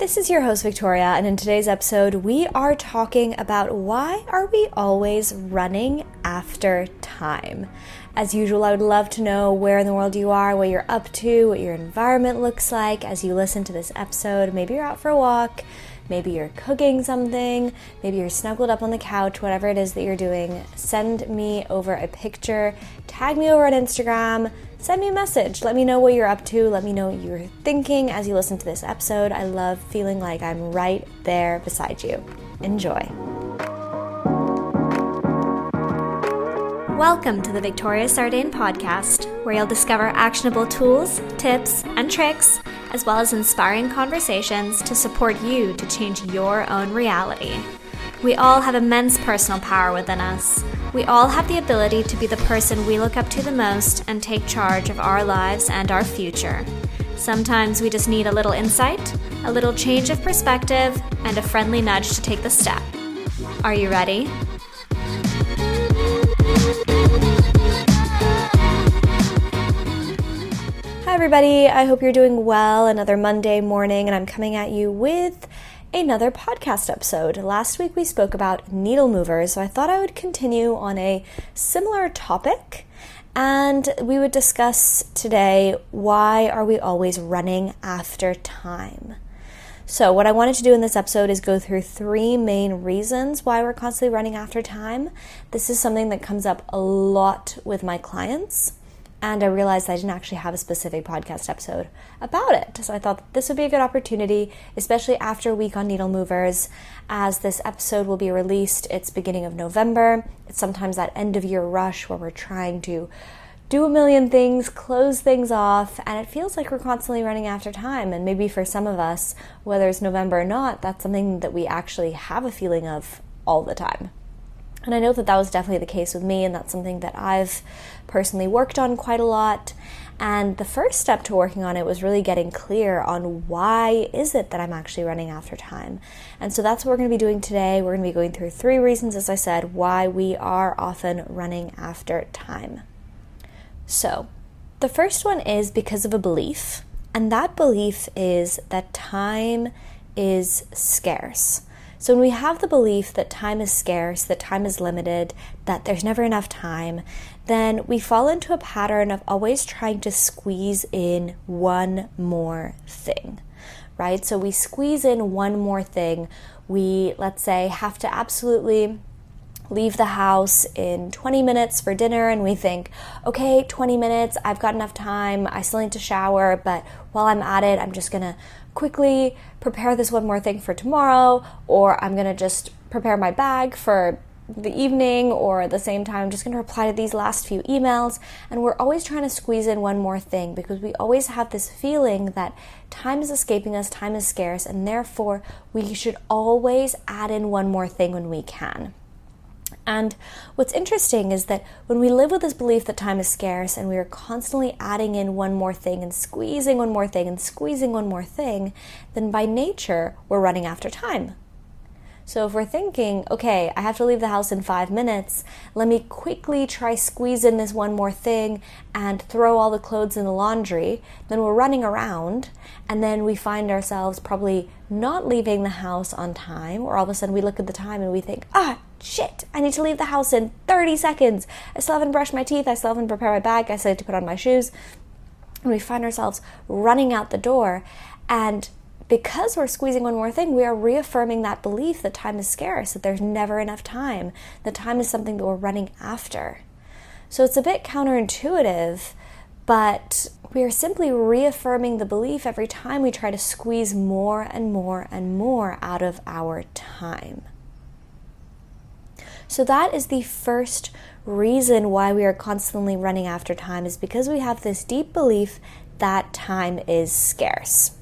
This is your host Victoria and in today's episode we are talking about why are we always running after time. As usual, I would love to know where in the world you are, what you're up to, what your environment looks like as you listen to this episode. Maybe you're out for a walk, maybe you're cooking something, maybe you're snuggled up on the couch, whatever it is that you're doing. Send me over a picture, tag me over on Instagram send me a message. Let me know what you're up to. Let me know what you're thinking as you listen to this episode. I love feeling like I'm right there beside you. Enjoy. Welcome to the Victoria Sardain podcast, where you'll discover actionable tools, tips, and tricks, as well as inspiring conversations to support you to change your own reality. We all have immense personal power within us. We all have the ability to be the person we look up to the most and take charge of our lives and our future. Sometimes we just need a little insight, a little change of perspective, and a friendly nudge to take the step. Are you ready? Everybody. I hope you're doing well. Another Monday morning, and I'm coming at you with another podcast episode. Last week we spoke about needle movers, so I thought I would continue on a similar topic and we would discuss today why are we always running after time? So, what I wanted to do in this episode is go through three main reasons why we're constantly running after time. This is something that comes up a lot with my clients and I realized I didn't actually have a specific podcast episode about it. So I thought this would be a good opportunity, especially after a week on needle movers, as this episode will be released. It's beginning of November. It's sometimes that end of year rush where we're trying to do a million things, close things off, and it feels like we're constantly running after time. And maybe for some of us, whether it's November or not, that's something that we actually have a feeling of all the time. And I know that that was definitely the case with me, and that's something that I've personally worked on quite a lot. And the first step to working on it was really getting clear on why is it that I'm actually running after time. And so that's what we're going to be doing today. We're going to be going through three reasons, as I said, why we are often running after time. So, the first one is because of a belief, and that belief is that time is scarce. So when we have the belief that time is scarce, that time is limited, that there's never enough time, then we fall into a pattern of always trying to squeeze in one more thing, right? So we squeeze in one more thing. We, let's say, have to absolutely leave the house in 20 minutes for dinner and we think, okay, 20 minutes, I've got enough time, I still need to shower, but while I'm at it, I'm just gonna quickly prepare this one more thing for tomorrow, or I'm gonna just prepare my bag for the evening or at the same time, I'm just going to reply to these last few emails. And we're always trying to squeeze in one more thing because we always have this feeling that time is escaping us, time is scarce, and therefore we should always add in one more thing when we can. And what's interesting is that when we live with this belief that time is scarce and we are constantly adding in one more thing and squeezing one more thing and squeezing one more thing, then by nature we're running after time. So if we're thinking, okay, I have to leave the house in five minutes, let me quickly try squeeze in this one more thing and throw all the clothes in the laundry, then we're running around and then we find ourselves probably not leaving the house on time, or all of a sudden we look at the time and we think, ah, shit, I need to leave the house in 30 seconds. I still haven't brushed my teeth, I still haven't prepared my bag, I still have to put on my shoes. And we find ourselves running out the door and because we're squeezing one more thing, we are reaffirming that belief that time is scarce, that there's never enough time, that time is something that we're running after. So it's a bit counterintuitive, but we are simply reaffirming the belief every time we try to squeeze more and more and more out of our time. So that is the first reason why we are constantly running after time is because we have this deep belief that time is scarce.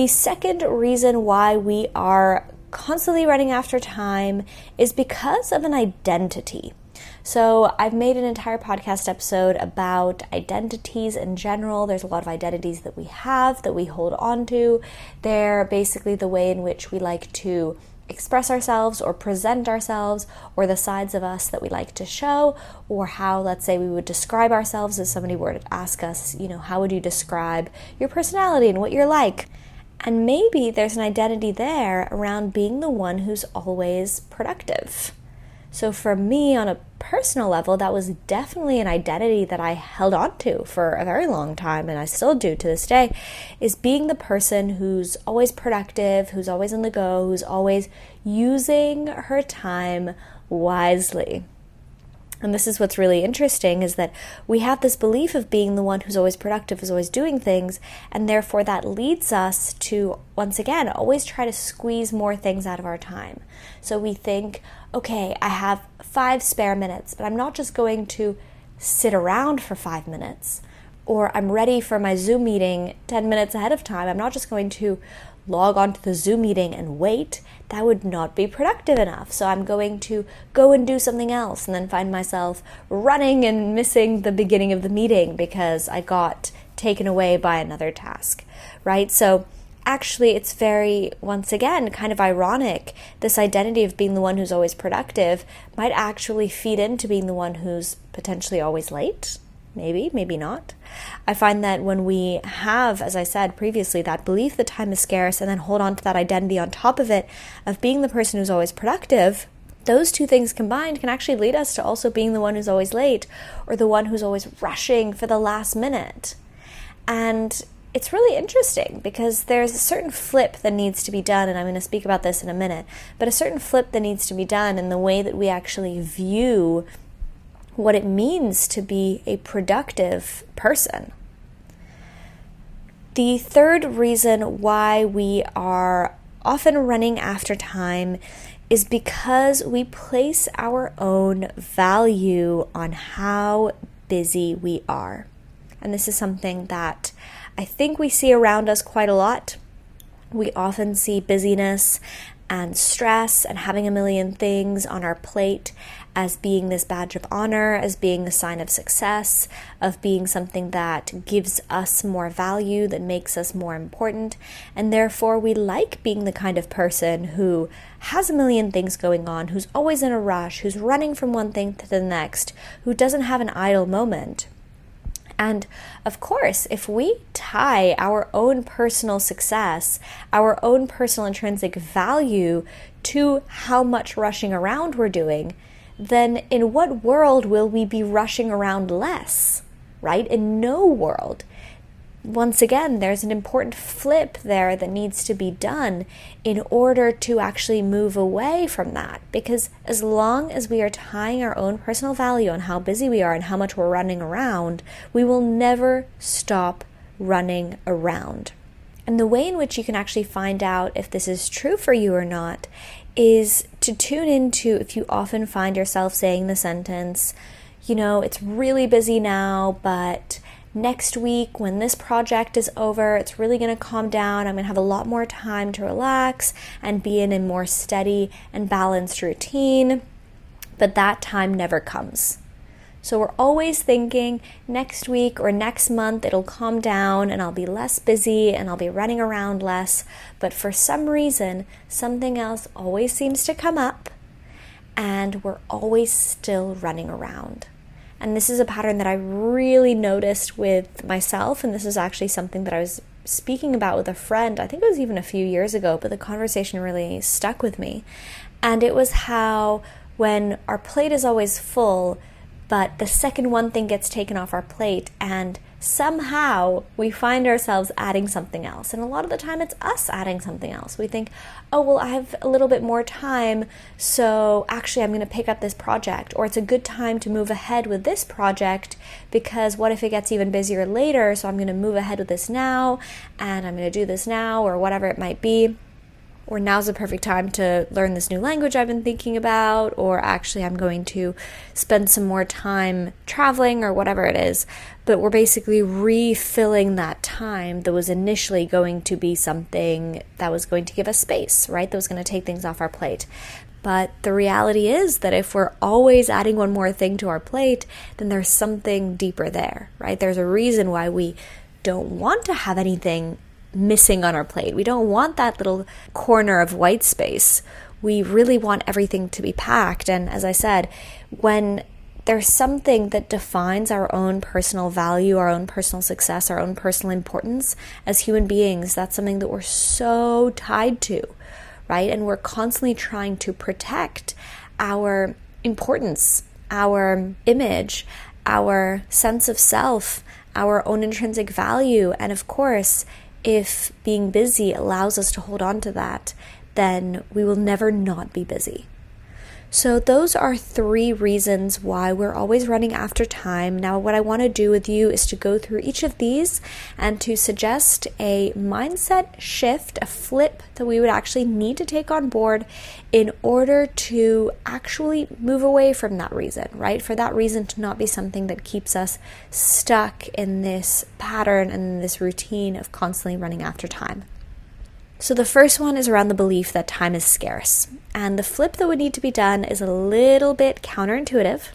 The second reason why we are constantly running after time is because of an identity. So, I've made an entire podcast episode about identities in general. There's a lot of identities that we have that we hold on to. They're basically the way in which we like to express ourselves or present ourselves or the sides of us that we like to show or how let's say we would describe ourselves if somebody were to ask us you know how would you describe your personality and what you're like And maybe there's an identity there around being the one who's always productive. So for me, on a personal level, that was definitely an identity that I held on to for a very long time, and I still do to this day, is being the person who's always productive, who's always on the go, who's always using her time wisely. And this is what's really interesting is that we have this belief of being the one who's always productive, who's always doing things, and therefore that leads us to, once again, always try to squeeze more things out of our time. So we think, okay, I have five spare minutes, but I'm not just going to sit around for five minutes, or I'm ready for my Zoom meeting 10 minutes ahead of time. I'm not just going to log on to the Zoom meeting and wait, that would not be productive enough. So I'm going to go and do something else and then find myself running and missing the beginning of the meeting because I got taken away by another task, right? So actually, it's very, once again, kind of ironic. This identity of being the one who's always productive might actually feed into being the one who's potentially always late Maybe, maybe not. I find that when we have, as I said previously, that belief that time is scarce and then hold on to that identity on top of it of being the person who's always productive, those two things combined can actually lead us to also being the one who's always late or the one who's always rushing for the last minute. And it's really interesting because there's a certain flip that needs to be done, and I'm going to speak about this in a minute, but a certain flip that needs to be done in the way that we actually view what it means to be a productive person. The third reason why we are often running after time is because we place our own value on how busy we are. And this is something that I think we see around us quite a lot. We often see busyness and stress and having a million things on our plate as being this badge of honor, as being the sign of success, of being something that gives us more value, that makes us more important. And therefore, we like being the kind of person who has a million things going on, who's always in a rush, who's running from one thing to the next, who doesn't have an idle moment. And of course, if we tie our own personal success, our own personal intrinsic value to how much rushing around we're doing, then in what world will we be rushing around less? Right? In no world once again, there's an important flip there that needs to be done in order to actually move away from that. Because as long as we are tying our own personal value on how busy we are and how much we're running around, we will never stop running around. And the way in which you can actually find out if this is true for you or not is to tune into if you often find yourself saying the sentence, you know, it's really busy now, but next week when this project is over, it's really going to calm down. I'm going to have a lot more time to relax and be in a more steady and balanced routine. But that time never comes. So we're always thinking next week or next month it'll calm down and I'll be less busy and I'll be running around less. But for some reason, something else always seems to come up and we're always still running around. And this is a pattern that I really noticed with myself. And this is actually something that I was speaking about with a friend. I think it was even a few years ago, but the conversation really stuck with me. And it was how when our plate is always full, but the second one thing gets taken off our plate and somehow we find ourselves adding something else. And a lot of the time it's us adding something else. We think, oh, well, I have a little bit more time, so actually I'm going to pick up this project. Or it's a good time to move ahead with this project because what if it gets even busier later? So I'm going to move ahead with this now and I'm going to do this now or whatever it might be or now's the perfect time to learn this new language I've been thinking about, or actually I'm going to spend some more time traveling or whatever it is. But we're basically refilling that time that was initially going to be something that was going to give us space, right? That was going to take things off our plate. But the reality is that if we're always adding one more thing to our plate, then there's something deeper there, right? There's a reason why we don't want to have anything missing on our plate. We don't want that little corner of white space. We really want everything to be packed. And as I said, when there's something that defines our own personal value, our own personal success, our own personal importance as human beings, that's something that we're so tied to, right? And we're constantly trying to protect our importance, our image, our sense of self, our own intrinsic value. And of course, if being busy allows us to hold on to that, then we will never not be busy. So, those are three reasons why we're always running after time. Now, what I want to do with you is to go through each of these and to suggest a mindset shift, a flip that we would actually need to take on board in order to actually move away from that reason, right? For that reason to not be something that keeps us stuck in this pattern and this routine of constantly running after time. So, the first one is around the belief that time is scarce. And the flip that would need to be done is a little bit counterintuitive,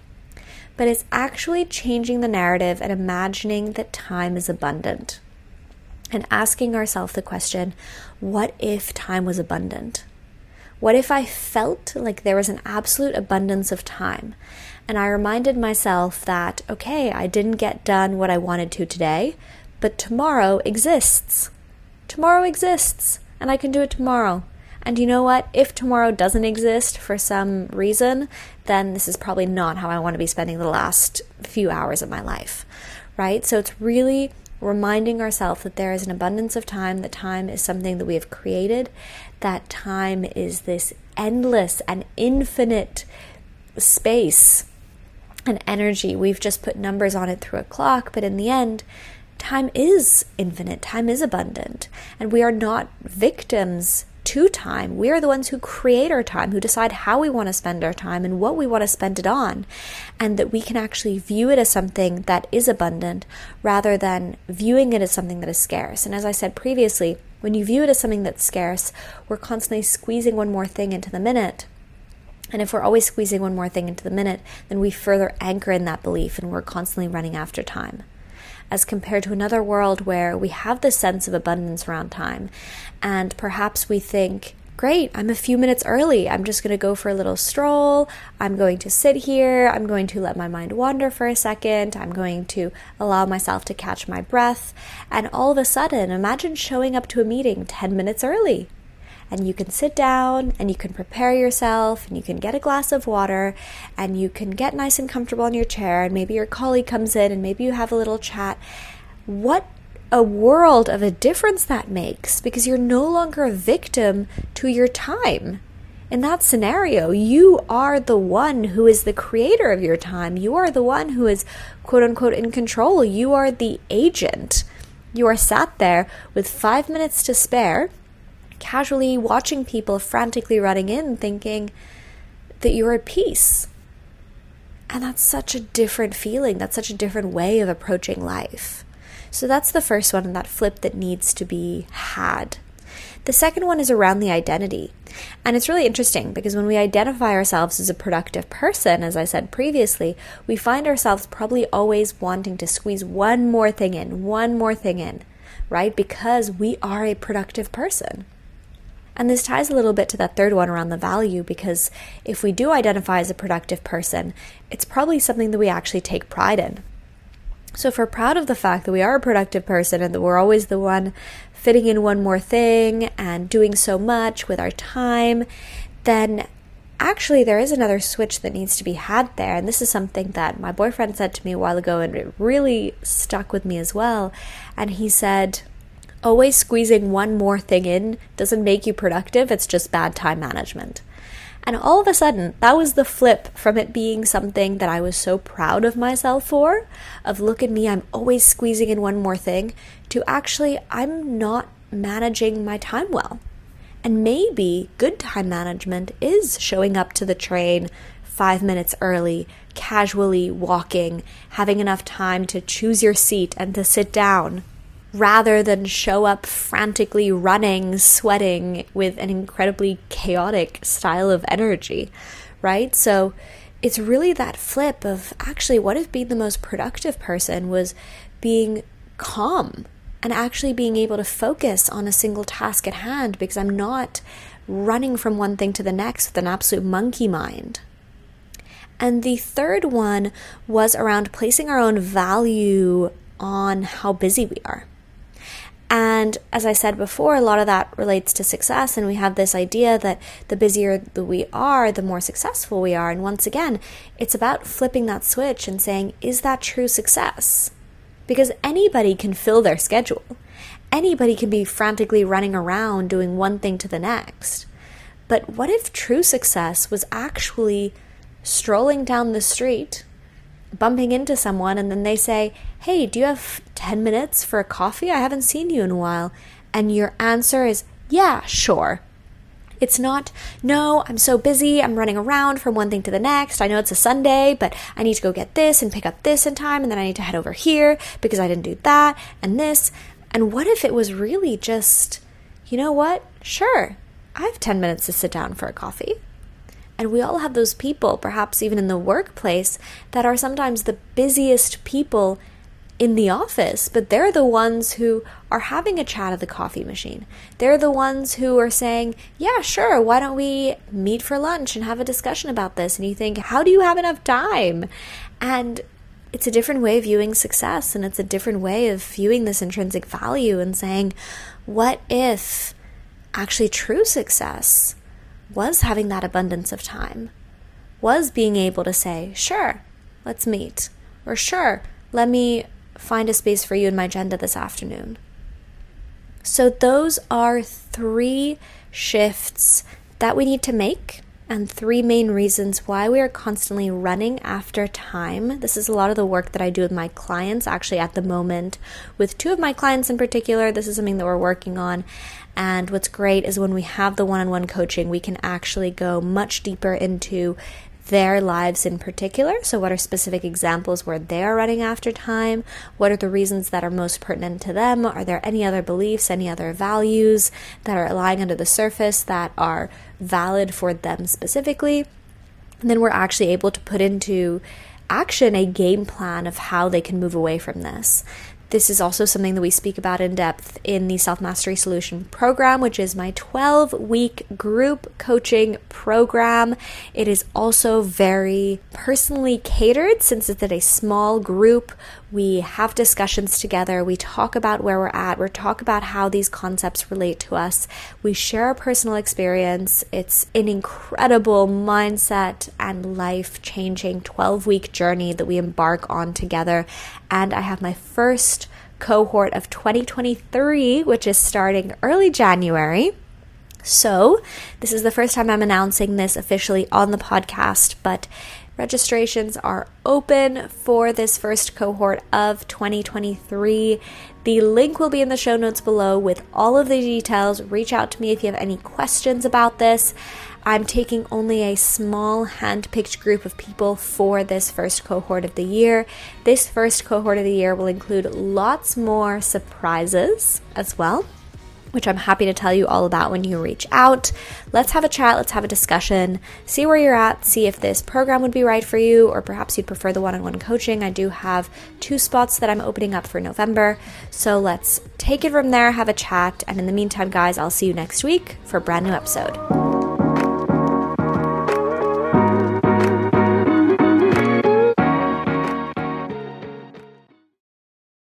but it's actually changing the narrative and imagining that time is abundant. And asking ourselves the question what if time was abundant? What if I felt like there was an absolute abundance of time? And I reminded myself that, okay, I didn't get done what I wanted to today, but tomorrow exists. Tomorrow exists and I can do it tomorrow. And you know what? If tomorrow doesn't exist for some reason, then this is probably not how I want to be spending the last few hours of my life, right? So it's really reminding ourselves that there is an abundance of time, that time is something that we have created, that time is this endless and infinite space and energy. We've just put numbers on it through a clock, but in the end, time is infinite, time is abundant, and we are not victims to time. We are the ones who create our time, who decide how we want to spend our time and what we want to spend it on, and that we can actually view it as something that is abundant rather than viewing it as something that is scarce. And as I said previously, when you view it as something that's scarce, we're constantly squeezing one more thing into the minute. And if we're always squeezing one more thing into the minute, then we further anchor in that belief and we're constantly running after time as compared to another world where we have this sense of abundance around time. And perhaps we think, great, I'm a few minutes early. I'm just going to go for a little stroll. I'm going to sit here. I'm going to let my mind wander for a second. I'm going to allow myself to catch my breath. And all of a sudden, imagine showing up to a meeting 10 minutes early and you can sit down and you can prepare yourself and you can get a glass of water and you can get nice and comfortable in your chair and maybe your colleague comes in and maybe you have a little chat. What a world of a difference that makes because you're no longer a victim to your time. In that scenario, you are the one who is the creator of your time. You are the one who is quote unquote in control. You are the agent. You are sat there with five minutes to spare casually watching people frantically running in thinking that you're at peace. And that's such a different feeling. That's such a different way of approaching life. So that's the first one, and that flip that needs to be had. The second one is around the identity. And it's really interesting because when we identify ourselves as a productive person, as I said previously, we find ourselves probably always wanting to squeeze one more thing in, one more thing in, right? Because we are a productive person. And this ties a little bit to that third one around the value because if we do identify as a productive person, it's probably something that we actually take pride in. So if we're proud of the fact that we are a productive person and that we're always the one fitting in one more thing and doing so much with our time, then actually there is another switch that needs to be had there. And this is something that my boyfriend said to me a while ago and it really stuck with me as well. And he said, always squeezing one more thing in doesn't make you productive, it's just bad time management. And all of a sudden, that was the flip from it being something that I was so proud of myself for, of look at me, I'm always squeezing in one more thing, to actually, I'm not managing my time well. And maybe good time management is showing up to the train five minutes early, casually walking, having enough time to choose your seat and to sit down rather than show up frantically running, sweating with an incredibly chaotic style of energy, right? So it's really that flip of actually, what if being the most productive person was being calm and actually being able to focus on a single task at hand because I'm not running from one thing to the next with an absolute monkey mind. And the third one was around placing our own value on how busy we are. And as I said before, a lot of that relates to success. And we have this idea that the busier that we are, the more successful we are. And once again, it's about flipping that switch and saying, is that true success? Because anybody can fill their schedule. Anybody can be frantically running around doing one thing to the next. But what if true success was actually strolling down the street, bumping into someone, and then they say, Hey, do you have 10 minutes for a coffee? I haven't seen you in a while. And your answer is, Yeah, sure. It's not, no, I'm so busy. I'm running around from one thing to the next. I know it's a Sunday, but I need to go get this and pick up this in time. And then I need to head over here because I didn't do that and this. And what if it was really just, you know what? Sure, I have 10 minutes to sit down for a coffee. And we all have those people, perhaps even in the workplace, that are sometimes the busiest people in the office, but they're the ones who are having a chat at the coffee machine. They're the ones who are saying, Yeah, sure, why don't we meet for lunch and have a discussion about this? And you think, How do you have enough time? And it's a different way of viewing success, and it's a different way of viewing this intrinsic value and saying, What if actually true success was having that abundance of time, was being able to say, sure, let's meet, or sure, let me find a space for you in my agenda this afternoon. So, those are three shifts that we need to make, and three main reasons why we are constantly running after time. This is a lot of the work that I do with my clients, actually, at the moment. With two of my clients in particular, this is something that we're working on. And what's great is when we have the one on one coaching, we can actually go much deeper into their lives in particular. So, what are specific examples where they are running after time? What are the reasons that are most pertinent to them? Are there any other beliefs, any other values that are lying under the surface that are valid for them specifically? And then we're actually able to put into action a game plan of how they can move away from this. This is also something that we speak about in depth in the Self Mastery Solution program, which is my 12 week group coaching program. It is also very personally catered since it's at a small group. We have discussions together. We talk about where we're at. We talk about how these concepts relate to us. We share our personal experience. It's an incredible mindset and life changing 12 week journey that we embark on together. And I have my first cohort of 2023, which is starting early January. So, this is the first time I'm announcing this officially on the podcast, but registrations are open for this first cohort of 2023. The link will be in the show notes below with all of the details. Reach out to me if you have any questions about this. I'm taking only a small hand picked group of people for this first cohort of the year. This first cohort of the year will include lots more surprises as well which I'm happy to tell you all about when you reach out. Let's have a chat, let's have a discussion, see where you're at, see if this program would be right for you, or perhaps you'd prefer the one on one coaching. I do have two spots that I'm opening up for November. So let's take it from there, have a chat, and in the meantime, guys, I'll see you next week for a brand new episode.